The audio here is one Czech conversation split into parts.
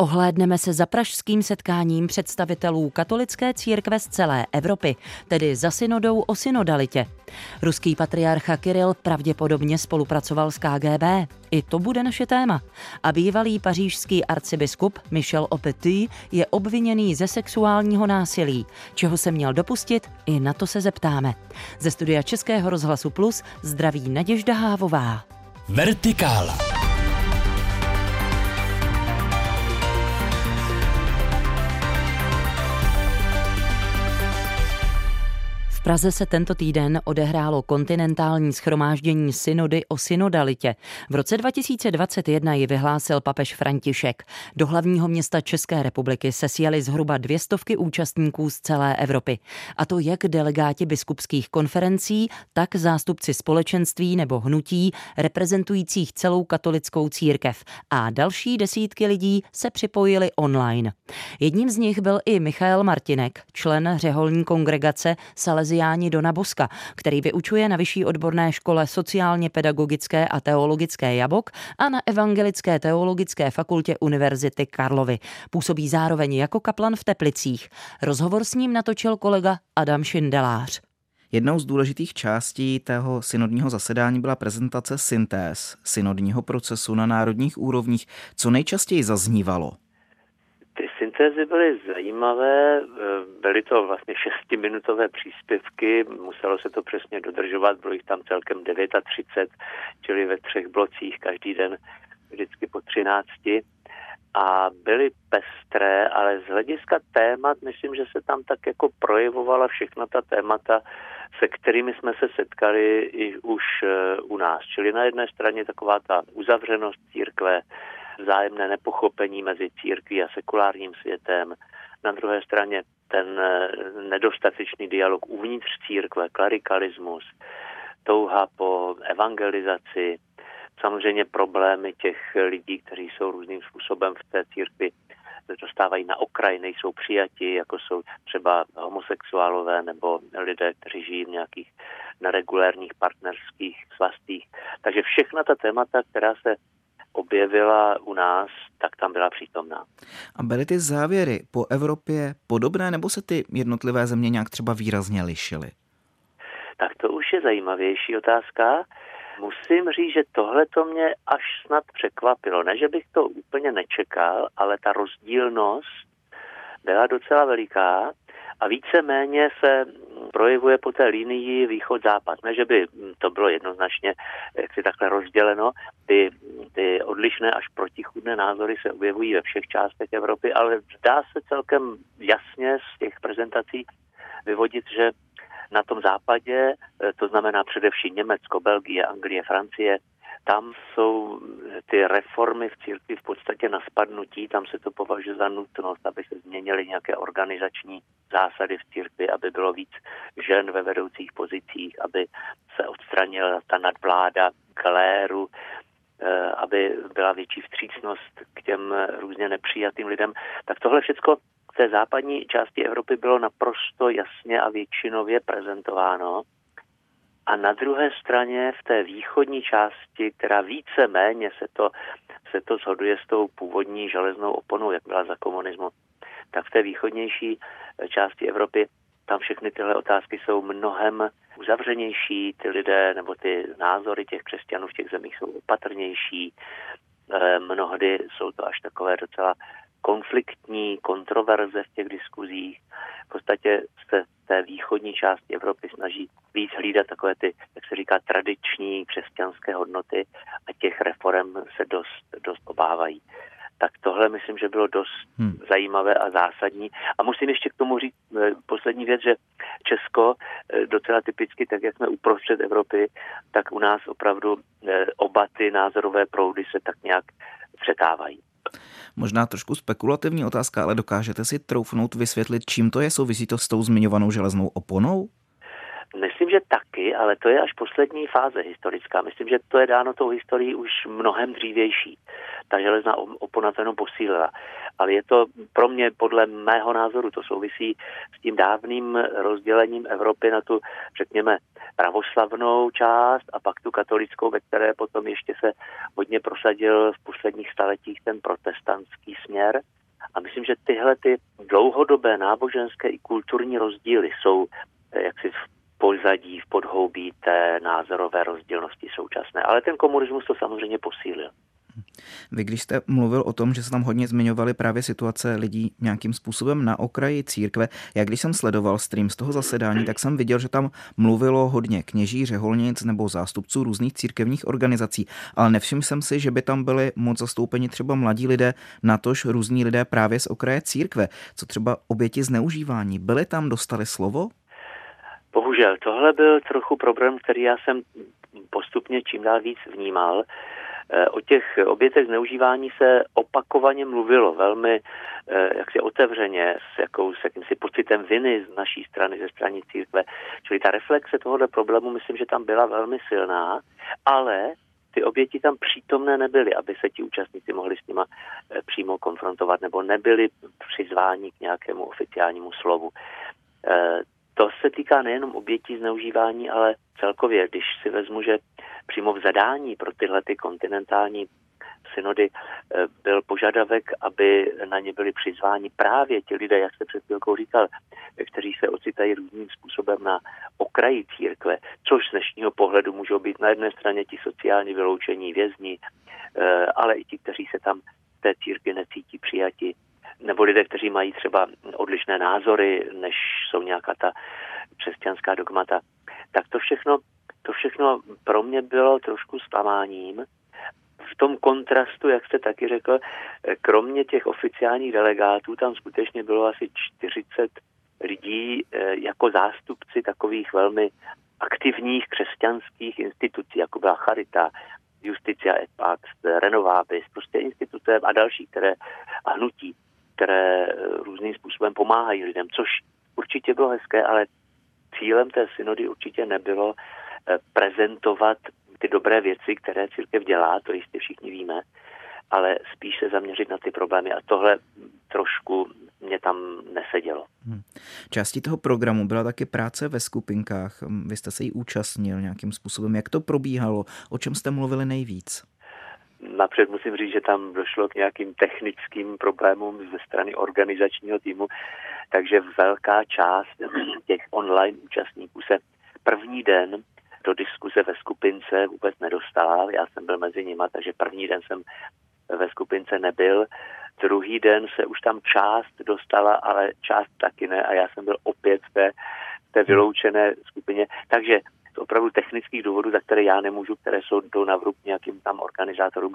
Ohlédneme se za pražským setkáním představitelů katolické církve z celé Evropy, tedy za synodou o synodalitě. Ruský patriarcha Kiril pravděpodobně spolupracoval s KGB. I to bude naše téma. A bývalý pařížský arcibiskup Michel Opety je obviněný ze sexuálního násilí. Čeho se měl dopustit, i na to se zeptáme. Ze studia Českého rozhlasu Plus zdraví Naděžda Hávová. Vertikála. Praze se tento týden odehrálo kontinentální schromáždění synody o synodalitě. V roce 2021 ji vyhlásil papež František. Do hlavního města České republiky se sjeli zhruba dvě stovky účastníků z celé Evropy. A to jak delegáti biskupských konferencí, tak zástupci společenství nebo hnutí reprezentujících celou katolickou církev. A další desítky lidí se připojili online. Jedním z nich byl i Michael Martinek, člen řeholní kongregace Salez Salesiáni Dona Boska, který vyučuje na Vyšší odborné škole sociálně pedagogické a teologické Jabok a na Evangelické teologické fakultě Univerzity Karlovy. Působí zároveň jako kaplan v Teplicích. Rozhovor s ním natočil kolega Adam Šindelář. Jednou z důležitých částí tého synodního zasedání byla prezentace syntéz synodního procesu na národních úrovních. Co nejčastěji zaznívalo? Syntézy byly zajímavé, eh, byly to vlastně šestiminutové příspěvky, muselo se to přesně dodržovat, bylo jich tam celkem 39, čili ve třech blocích každý den vždycky po 13 a byly pestré, ale z hlediska témat, myslím, že se tam tak jako projevovala všechna ta témata, se kterými jsme se setkali i už eh, u nás. Čili na jedné straně taková ta uzavřenost církve, vzájemné nepochopení mezi církví a sekulárním světem, na druhé straně ten eh, nedostatečný dialog uvnitř církve, klerikalismus, touha po evangelizaci, samozřejmě problémy těch lidí, kteří jsou různým způsobem v té církvi dostávají na okraj, nejsou přijati, jako jsou třeba homosexuálové nebo lidé, kteří žijí v nějakých neregulérních partnerských svastích. Takže všechna ta témata, která se objevila u nás, tak tam byla přítomná. A byly ty závěry po Evropě podobné, nebo se ty jednotlivé země nějak třeba výrazně lišily? Tak to už je zajímavější otázka. Musím říct, že tohle to mě až snad překvapilo. Ne, že bych to úplně nečekal, ale ta rozdílnost byla docela veliká a více-méně se projevuje po té linii východ-západ. Ne, že by to bylo jednoznačně jak si takhle rozděleno, ty, ty odlišné až protichudné názory se objevují ve všech částech Evropy, ale zdá se celkem jasně z těch prezentací vyvodit, že na tom západě, to znamená především Německo, Belgie, Anglie, Francie, tam jsou ty reformy v církvi v podstatě na spadnutí, tam se to považuje za nutnost, aby se změnily nějaké organizační zásady v církvi, aby bylo víc žen ve vedoucích pozicích, aby se odstranila ta nadvláda kléru, eh, aby byla větší vstřícnost k těm různě nepřijatým lidem. Tak tohle všechno v té západní části Evropy bylo naprosto jasně a většinově prezentováno. A na druhé straně v té východní části, která více méně se to, se to shoduje s tou původní železnou oponou, jak byla za komunismu, tak v té východnější části Evropy tam všechny tyhle otázky jsou mnohem uzavřenější, ty lidé nebo ty názory těch křesťanů v těch zemích jsou opatrnější, eh, mnohdy jsou to až takové docela konfliktní kontroverze v těch diskuzích. V podstatě se té východní části Evropy snaží víc hlídat takové ty, jak se říká, tradiční křesťanské hodnoty a těch reform se dost, dost obávají. Tak tohle myslím, že bylo dost hmm. zajímavé a zásadní. A musím ještě k tomu říct eh, poslední věc, že Česko eh, docela typicky, tak jak jsme uprostřed Evropy, tak u nás opravdu eh, oba ty názorové proudy se tak nějak přetávají. Možná trošku spekulativní otázka, ale dokážete si troufnout vysvětlit, čím to je? Souvisí to s tou zmiňovanou železnou oponou? Myslím, že taky, ale to je až poslední fáze historická. Myslím, že to je dáno tou historií už mnohem dřívější. Ta železná opona to jenom posílila. Ale je to pro mě, podle mého názoru, to souvisí s tím dávným rozdělením Evropy na tu, řekněme, pravoslavnou část a pak tu katolickou, ve které potom ještě se hodně prosadil v posledních staletích ten protestantský směr. A myslím, že tyhle ty dlouhodobé náboženské i kulturní rozdíly jsou eh, jaksi v pozadí, v podhoubí té názorové rozdílnosti současné. Ale ten komunismus to samozřejmě posílil. Vy, když jste mluvil o tom, že se tam hodně zmiňovaly právě situace lidí nějakým způsobem na okraji církve, já když jsem sledoval stream z toho zasedání, tak jsem viděl, že tam mluvilo hodně kněží, řeholnic nebo zástupců různých církevních organizací, ale nevšiml jsem si, že by tam byli moc zastoupeni třeba mladí lidé, natož různí lidé právě z okraje církve, co třeba oběti zneužívání. Byli tam, dostali slovo? Bohužel, tohle byl trochu problém, který já jsem postupně čím dál víc vnímal. Eh, o těch obětech zneužívání se opakovaně mluvilo velmi eh, jaksi otevřeně, s, jakou, s jakýmsi pocitem viny z naší strany, ze strany církve. Čili ta reflexe tohoto problému, myslím, že tam byla velmi silná, ale ty oběti tam přítomné nebyly, aby se ti účastníci mohli s nima eh, přímo konfrontovat, nebo nebyli přizváni k nějakému oficiálnímu slovu. To se týká nejenom obětí zneužívání, ale celkově, když si vezmu, že přímo v zadání pro tyhle ty kontinentální synody eh, byl požadavek, aby na ně byli přizváni právě ti lidé, jak jste před chvilkou říkal, kteří se ocitají různým způsobem na okraji církve, což z dnešního pohledu můžou být na jedné straně ti sociálně vyloučení vězni, eh, ale i ti, kteří se tam té církvi necítí přijati, nebo lidé, kteří mají třeba odlišné názory, než jsou nějaká ta křesťanská dogmata, tak to všechno, to všechno pro mě bylo trošku zklamáním. V tom kontrastu, jak jste taky řekl, kromě těch oficiálních delegátů, tam skutečně bylo asi 40 lidí eh, jako zástupci takových velmi aktivních křesťanských institucí, jako byla Charita, Justicia et Pax, Renovabis, prostě instituce a další, které a hnutí, které eh, různým způsobem pomáhají lidem, což určitě bylo hezké, ale cílem té synody určitě nebylo eh, prezentovat ty dobré věci, které církev dělá, to jistě všichni víme, ale spíš se zaměřit na ty problémy a tohle trošku mě tam nesedělo. Hmm. Částí toho programu byla taky práce ve skupinkách. Vy jste se jí účastnil nějakým způsobem. Jak to probíhalo? O čem jste mluvili nejvíc? Napřed musím říct, že tam došlo k nějakým technickým problémům ze strany organizačního týmu, takže velká část těch online účastníků se první den do diskuze ve skupince vůbec nedostala. Já jsem byl mezi nimi, takže první den jsem ve skupince nebyl. Druhý den se už tam část dostala, ale část taky ne a já jsem byl opět v té, té vyloučené skupině. Takže z opravdu technických důvodů, za které já nemůžu, které jsou do na vrub nějakým tam organizátorům,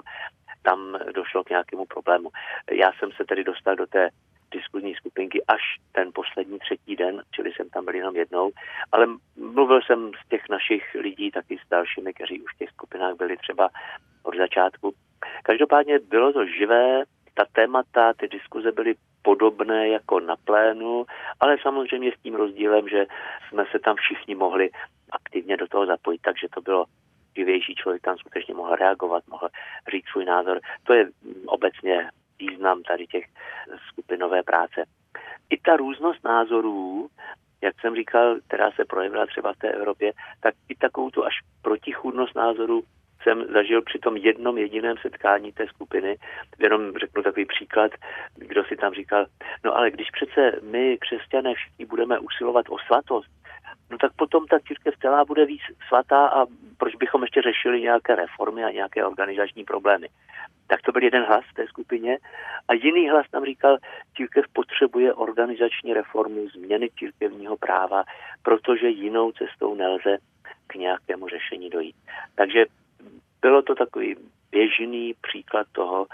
tam došlo k nějakému problému. Já jsem se tedy dostal do té diskuzní skupinky až ten poslední třetí den, čili jsem tam byl jenom jednou, ale mluvil jsem z těch našich lidí taky s dalšími, kteří už v těch skupinách byli třeba od začátku. Každopádně bylo to živé, ta témata, ty diskuze byly podobné jako na plénu, ale samozřejmě s tím rozdílem, že jsme se tam všichni mohli aktivně do toho zapojit, takže to bylo živější, člověk tam skutečně mohl reagovat, mohl říct svůj názor. To je obecně význam tady těch skupinové práce. I ta různost názorů, jak jsem říkal, která se projevila třeba v té Evropě, tak i takovou tu až protichůdnost názorů jsem zažil při tom jednom jediném setkání té skupiny. Jenom řeknu takový příklad, kdo si tam říkal, no ale když přece my, křesťané, všichni budeme usilovat o svatost, no tak potom ta církev celá bude víc svatá a proč bychom ještě řešili nějaké reformy a nějaké organizační problémy. Tak to byl jeden hlas v té skupině a jiný hlas tam říkal, církev potřebuje organizační reformu, změny církevního práva, protože jinou cestou nelze k nějakému řešení dojít. Takže bylo to takový běžný příklad toho,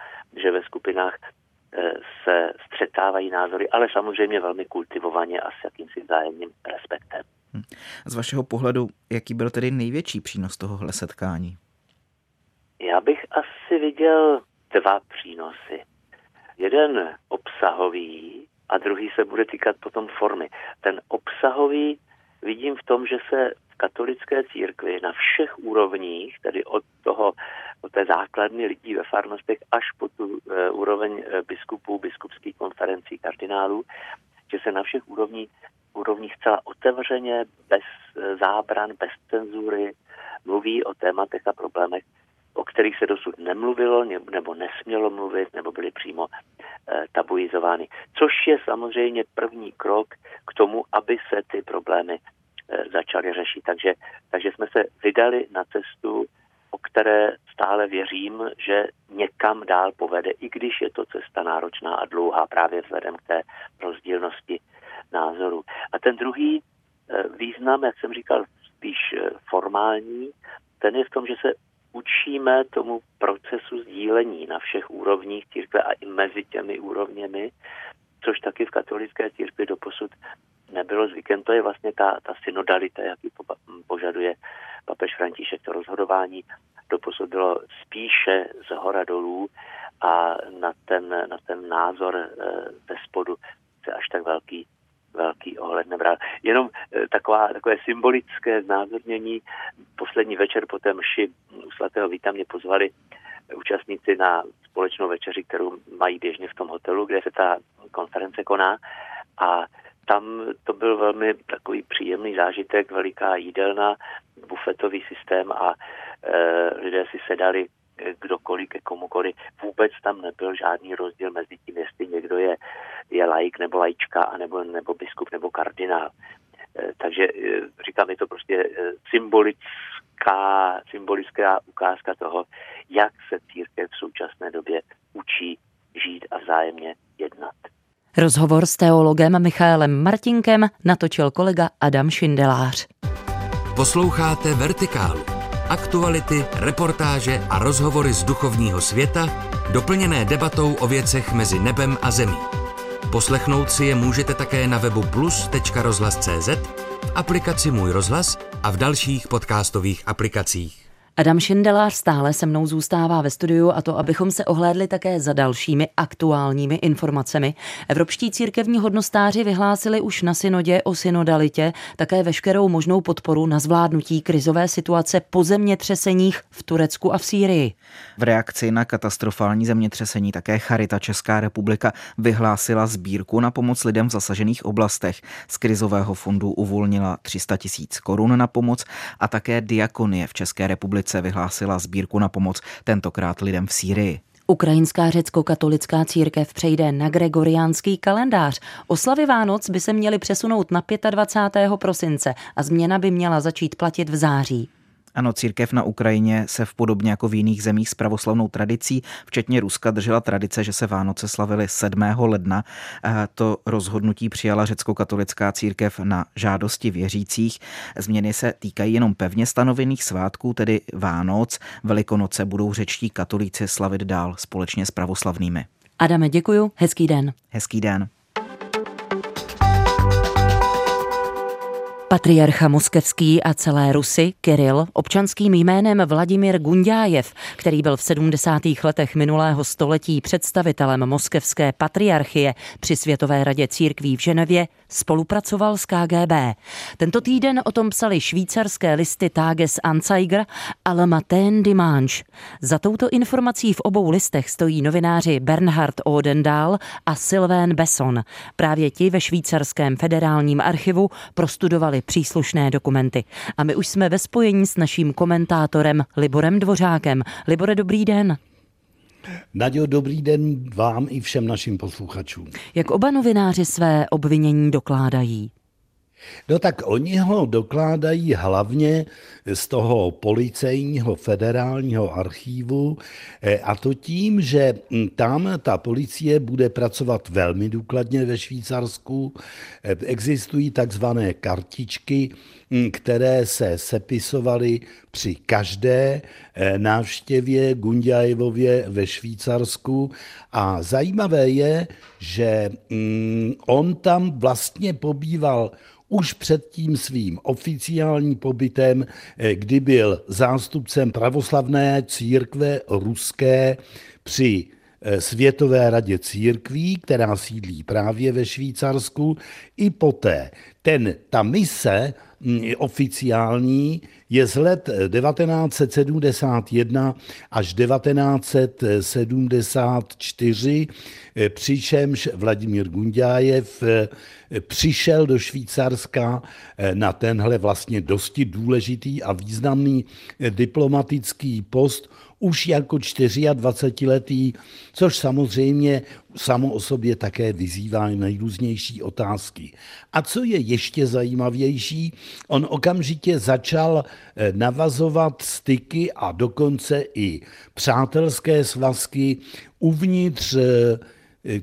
že ve skupinách eh, se střetávají názory, ale samozřejmě velmi kultivovaně a s jakýmsi vzájemným respektem. Hm. Z vašeho pohledu, jaký byl tedy největší přínos tohohle setkání? Já bych asi viděl dva přínosy. Jeden obsahový a druhý se bude týkat potom formy. Ten obsahový vidím v tom, že se v katolické církvi na všech úrovních, tedy od toho, od té základny lidí ve farnostech až po tu uh, úroveň uh, biskupů, biskupských konferencí, kardinálů, že se na všech úrovních, úrovních zcela otevřeně, bez uh, zábran, bez cenzury, mluví o tématech a problémech, o kterých se dosud nemluvilo nebo nesmělo mluvit, nebo byly přímo eh, tabuizovány. Což je samozřejmě první krok k tomu, aby se ty problémy eh, začaly řešit. Takže, takže jsme se vydali na cestu, o které stále věřím, že někam dál povede, i když je to cesta náročná a dlouhá právě vzhledem k té rozdílnosti názoru. A ten druhý eh, význam, jak jsem říkal, spíš formální, ten je v tom, že se učíme tomu procesu sdílení na všech úrovních církve a i mezi těmi úrovněmi, což taky v katolické církvi doposud nebylo zvykem. To je vlastně ta, ta synodalita, jaký po, požaduje papež František. To rozhodování doposud bylo spíše z hora dolů a na ten, na ten názor ze spodu se až tak velký velký ohled nebral. Jenom e, taková, takové symbolické znázornění. Poslední večer po té mši u svatého Víta mě pozvali účastníci na společnou večeři, kterou mají běžně v tom hotelu, kde se ta konference koná. A tam to byl velmi takový příjemný zážitek, veliká jídelna, bufetový systém a e, lidé si sedali kdokoliv ke komukoliv. Vůbec tam nebyl žádný rozdíl mezi tím, jestli někdo je, je laik nebo lajčka, anebo, nebo biskup nebo kardinál. Eh, takže eh, říkám, je to prostě eh, symbolická, symbolická ukázka toho, jak se církev v současné době učí žít a vzájemně. Rozhovor s teologem Michaelem Martinkem natočil kolega Adam Šindelář. Posloucháte Vertikálu aktuality, reportáže a rozhovory z duchovního světa, doplněné debatou o věcech mezi nebem a zemí. Poslechnout si je můžete také na webu plus.rozhlas.cz, v aplikaci Můj rozhlas a v dalších podcastových aplikacích. Adam Šindelář stále se mnou zůstává ve studiu a to, abychom se ohlédli také za dalšími aktuálními informacemi. Evropští církevní hodnostáři vyhlásili už na synodě o synodalitě také veškerou možnou podporu na zvládnutí krizové situace po zemětřeseních v Turecku a v Sýrii. V reakci na katastrofální zemětřesení také Charita Česká republika vyhlásila sbírku na pomoc lidem v zasažených oblastech. Z krizového fondu uvolnila 300 tisíc korun na pomoc a také Diakonie v České republice republice vyhlásila sbírku na pomoc tentokrát lidem v Sýrii. Ukrajinská řecko-katolická církev přejde na gregoriánský kalendář. Oslavy Vánoc by se měly přesunout na 25. prosince a změna by měla začít platit v září. Ano, církev na Ukrajině se v podobně jako v jiných zemích s pravoslavnou tradicí, včetně Ruska, držela tradice, že se Vánoce slavily 7. ledna. To rozhodnutí přijala řecko-katolická církev na žádosti věřících. Změny se týkají jenom pevně stanovených svátků, tedy Vánoc. Velikonoce budou řečtí katolíci slavit dál společně s pravoslavnými. Adame, děkuju. Hezký den. Hezký den. Patriarcha moskevský a celé Rusy, Kiril, občanským jménem Vladimír Gundájev, který byl v 70. letech minulého století představitelem moskevské patriarchie při Světové radě církví v Ženevě, spolupracoval s KGB. Tento týden o tom psali švýcarské listy Tages Anzeiger a Le Matin Dimanche. Za touto informací v obou listech stojí novináři Bernhard Odendahl a Sylvain Besson. Právě ti ve švýcarském federálním archivu prostudovali příslušné dokumenty. A my už jsme ve spojení s naším komentátorem Liborem Dvořákem. Libore, dobrý den. Nadějo, dobrý den vám i všem našim posluchačům. Jak oba novináři své obvinění dokládají? No tak oni ho dokládají hlavně z toho policejního federálního archívu eh, a to tím, že hm, tam ta policie bude pracovat velmi důkladně ve Švýcarsku. Eh, existují takzvané kartičky, které se sepisovaly při každé eh, návštěvě Gundjajevově ve Švýcarsku. A zajímavé je, že hm, on tam vlastně pobýval už před tím svým oficiálním pobytem, eh, kdy byl zástupcem pravoslavné církve ruské při Světové radě církví, která sídlí právě ve Švýcarsku, i poté. Ten, ta mise mm, oficiální je z let 1971 až 1974, eh, přičemž Vladimír Gundájev eh, přišel do Švýcarska eh, na tenhle vlastně dosti důležitý a významný diplomatický post už jako 24-letý, což samozřejmě samo o sobě také vyzývá nejrůznější otázky. A co je ještě zajímavější, on okamžitě začal eh, navazovat styky a dokonce i přátelské svazky uvnitř eh,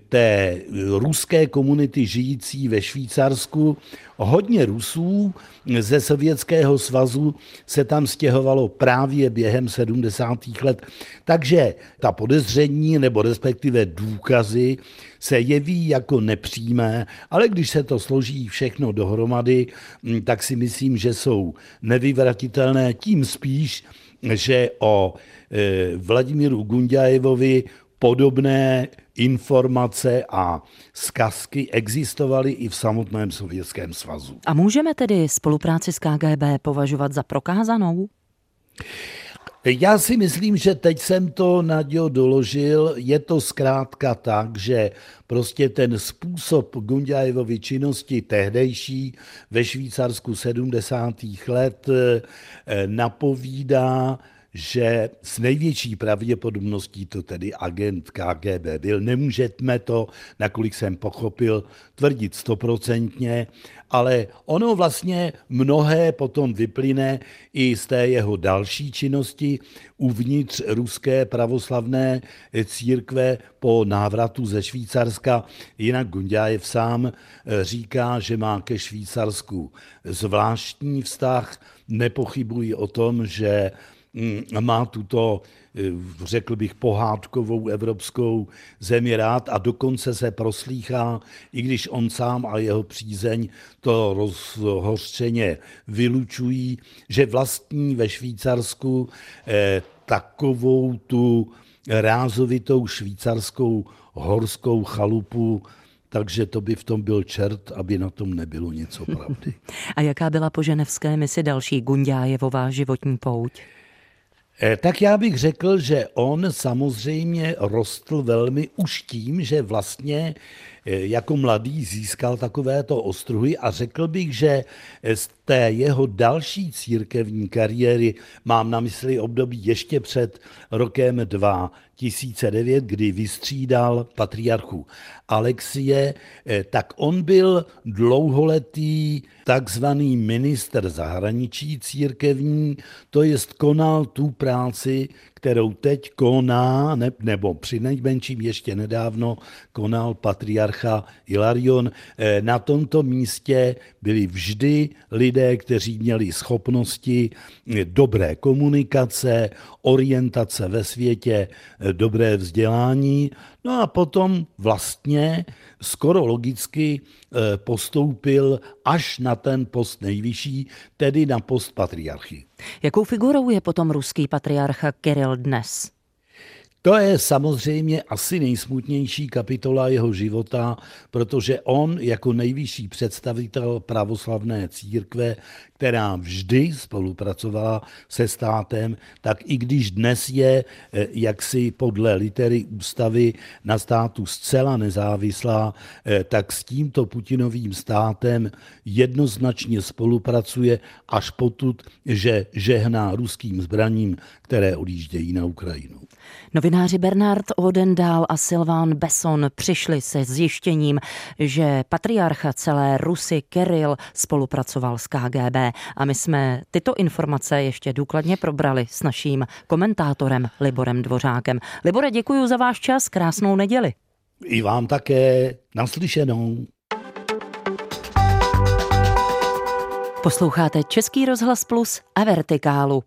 té ruské komunity žijící ve Švýcarsku. Hodně Rusů ze Sovětského svazu se tam stěhovalo právě během 70. let. Takže ta podezření nebo respektive důkazy se jeví jako nepřímé, ale když se to složí všechno dohromady, hm, tak si myslím, že jsou nevyvratitelné tím spíš, že o eh, Vladimíru Gundějevovi podobné informace a zkazky existovaly i v samotném Sovětském svazu. A můžeme tedy spolupráci s KGB považovat za prokázanou? Já si myslím, že teď jsem to Nadějo doložil. Je to zkrátka tak, že prostě ten způsob Gundějevovy činnosti tehdejší ve Švýcarsku 70. let eh, napovídá, že s největší pravděpodobností to tedy agent KGB byl. Nemůžeme to, nakolik jsem pochopil, tvrdit stoprocentně, ale ono vlastně mnohé potom vyplyne i z té jeho další činnosti uvnitř ruské pravoslavné církve po návratu ze Švýcarska. Jinak Gundějev sám eh, říká, že má ke Švýcarsku zvláštní vztah. Nepochybuji o tom, že má tuto, eh, řekl bych, pohádkovou evropskou zemi rád a dokonce se proslýchá, i když on sám a jeho přízeň to rozhořčeně vylučují, že vlastní ve Švýcarsku eh, takovou tu rázovitou švýcarskou horskou chalupu, takže to by v tom byl čert, aby na tom nebylo něco pravdy. A jaká byla po ženevské misi další Gundájevová životní pouť? Eh, tak já bych řekl, že on samozřejmě rostl velmi už tím, že vlastně jako mladý získal takovéto ostruhy a řekl bych, že z té jeho další církevní kariéry, mám na mysli období ještě před rokem 2009, kdy vystřídal patriarchu Alexie, eh, tak on byl dlouholetý takzvaný minister zahraničí církevní, to jest konal tu práci, kterou teď koná, ne, nebo při nejmenším ještě nedávno konal patriarcha Ilarion. Eh, na tomto místě byli vždy lidé, kteří měli schopnosti dobré komunikace, orientace ve světě, dobré vzdělání. No a potom vlastně skoro logicky eh, postoupil až na ten post nejvyšší, tedy na post patriarchy. Jakou figurou je potom ruský patriarcha Kiril dnes? To je samozřejmě asi nejsmutnější kapitola jeho života, protože on jako nejvyšší představitel pravoslavné církve, která vždy spolupracovala se státem, tak i když dnes je eh, jaksi podle litery ústavy na státu zcela nezávislá, eh, tak s tímto Putinovým státem jednoznačně spolupracuje až potud, že žehná ruským zbraním, které odjíždějí na Ukrajinu. Novináři Bernard Odendál a Silván Besson přišli se zjištěním, že patriarcha celé Rusy Kirill spolupracoval s KGB a my jsme tyto informace ještě důkladně probrali s naším komentátorem Liborem Dvořákem. Libore, děkuji za váš čas, krásnou neděli. I vám také naslyšenou. Posloucháte Český rozhlas Plus a Vertikálu.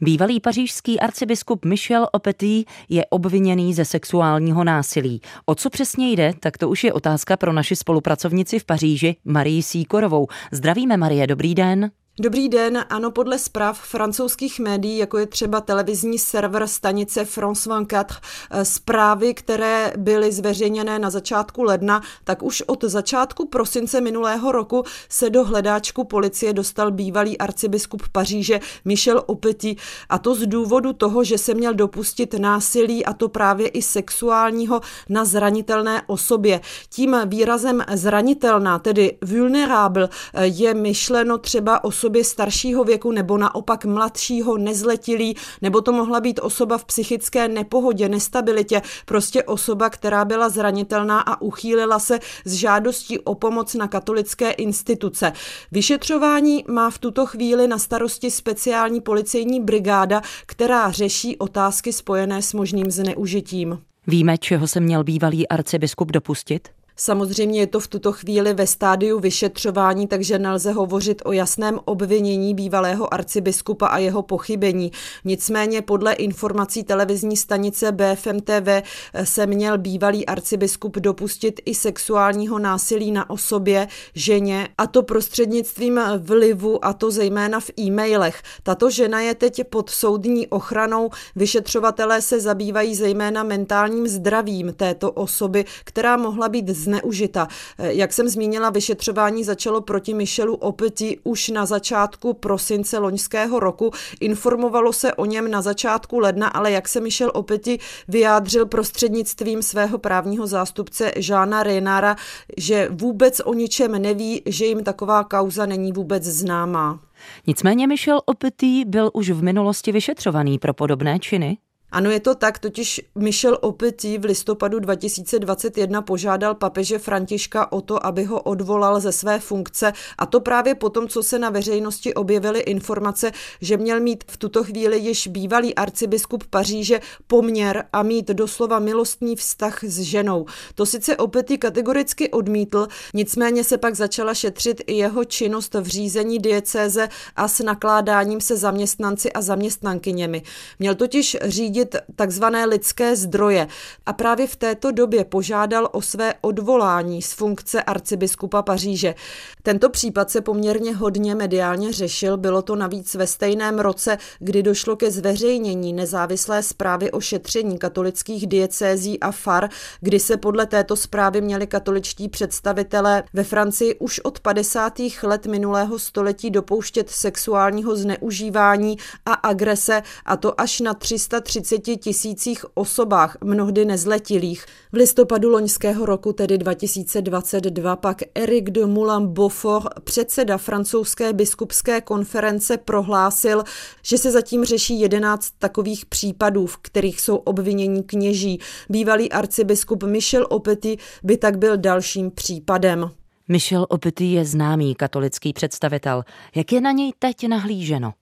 Bývalý pařížský arcibiskup Michel Opetý je obviněný ze sexuálního násilí. O co přesně jde, tak to už je otázka pro naši spolupracovnici v Paříži, Marii Síkorovou. Zdravíme, Marie, dobrý den. Dobrý den, ano, podle zpráv francouzských médií, jako je třeba televizní server stanice France 24, eh, zprávy, které byly zveřejněné na začátku ledna, tak už od začátku prosince minulého roku se do hledáčku policie dostal bývalý arcibiskup Paříže Michel Opety a to z důvodu toho, že se měl dopustit násilí a to právě i sexuálního na zranitelné osobě. Tím výrazem zranitelná, tedy vulnerable, eh, je myšleno třeba osobě osobě staršího věku nebo naopak mladšího, nezletilý, nebo to mohla být osoba v psychické nepohodě, nestabilitě, prostě osoba, která byla zranitelná a uchýlila se s žádostí o pomoc na katolické instituce. Vyšetřování má v tuto chvíli na starosti speciální policejní brigáda, která řeší otázky spojené s možným zneužitím. Víme, čeho se měl bývalý arcibiskup dopustit? Samozřejmě je to v tuto chvíli ve stádiu vyšetřování, takže nelze hovořit o jasném obvinění bývalého arcibiskupa a jeho pochybení. Nicméně podle informací televizní stanice BFM TV se měl bývalý arcibiskup dopustit i sexuálního násilí na osobě, ženě, a to prostřednictvím vlivu, a to zejména v e-mailech. Tato žena je teď pod soudní ochranou. Vyšetřovatelé se zabývají zejména mentálním zdravím této osoby, která mohla být z zneužita. Eh, jak jsem zmínila, vyšetřování začalo proti Michelu Opeti už na začátku prosince loňského roku. Informovalo se o něm na začátku ledna, ale jak se Michel Opeti vyjádřil prostřednictvím svého právního zástupce Žána Renára, že vůbec o ničem neví, že jim taková kauza není vůbec známá. Nicméně Michel Opetý byl už v minulosti vyšetřovaný pro podobné činy? Ano, je to tak, totiž Michel Opetý v listopadu 2021 požádal papeže Františka o to, aby ho odvolal ze své funkce a to právě potom, co se na veřejnosti objevily informace, že měl mít v tuto chvíli již bývalý arcibiskup Paříže poměr a mít doslova milostný vztah s ženou. To sice Opetý kategoricky odmítl, nicméně se pak začala šetřit i jeho činnost v řízení diecéze a s nakládáním se zaměstnanci a zaměstnankyněmi. Měl totiž řídit řídit takzvané lidské zdroje a právě v této době požádal o své odvolání z funkce arcibiskupa Paříže. Tento případ se poměrně hodně mediálně řešil, bylo to navíc ve stejném roce, kdy došlo ke zveřejnění nezávislé zprávy o šetření katolických diecézí a far, kdy se podle této zprávy měli katoličtí představitelé ve Francii už od 50. let minulého století dopouštět sexuálního zneužívání a agrese, a to až na 330 30 tisících osobách, mnohdy nezletilých. V listopadu loňského roku, tedy 2022, pak Eric de Moulin Beaufort, předseda francouzské biskupské konference, prohlásil, že se zatím řeší 11 takových případů, v kterých jsou obvinění kněží. Bývalý arcibiskup Michel Opety by tak byl dalším případem. Michel Opety je známý katolický představitel. Jak je na něj teď nahlíženo?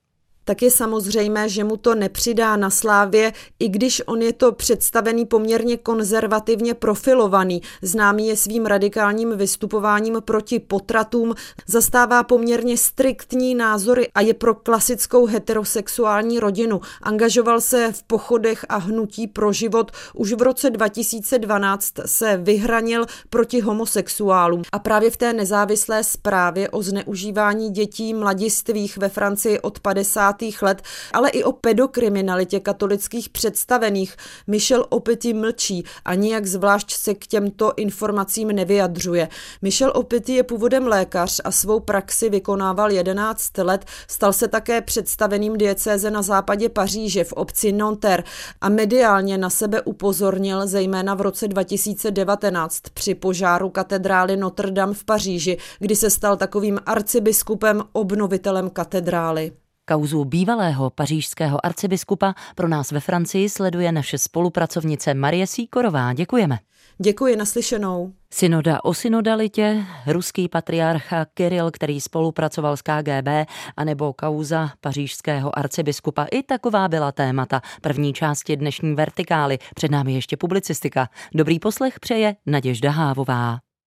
Tak je samozřejmé, že mu to nepřidá na slávě, i když on je to představený poměrně konzervativně profilovaný. Známý je svým radikálním vystupováním proti potratům, zastává poměrně striktní názory a je pro klasickou heterosexuální rodinu. Angažoval se v pochodech a hnutí pro život. Už v roce 2012 se vyhranil proti homosexuálům. A právě v té nezávislé zprávě o zneužívání dětí mladistvých ve Francii od 50 let, ale i o pedokriminalitě katolických představených. Michel Opety mlčí a nijak zvlášť se k těmto informacím nevyjadřuje. Michel Opety je původem lékař a svou praxi vykonával 11 let. Stal se také představeným diecéze na západě Paříže v obci Nanterre a mediálně na sebe upozornil zejména v roce 2019 při požáru katedrály Notre Dame v Paříži, kdy se stal takovým arcibiskupem, obnovitelem katedrály. Kauzu bývalého pařížského arcibiskupa pro nás ve Francii sleduje naše spolupracovnice Marie Síkorová. Děkujeme. Děkuji, naslyšenou. Synoda o synodalitě, ruský patriarcha Kiril, který spolupracoval s KGB, anebo kauza pařížského arcibiskupa. I taková byla témata první části dnešní vertikály. Před námi ještě publicistika. Dobrý poslech přeje Naděžda Hávová.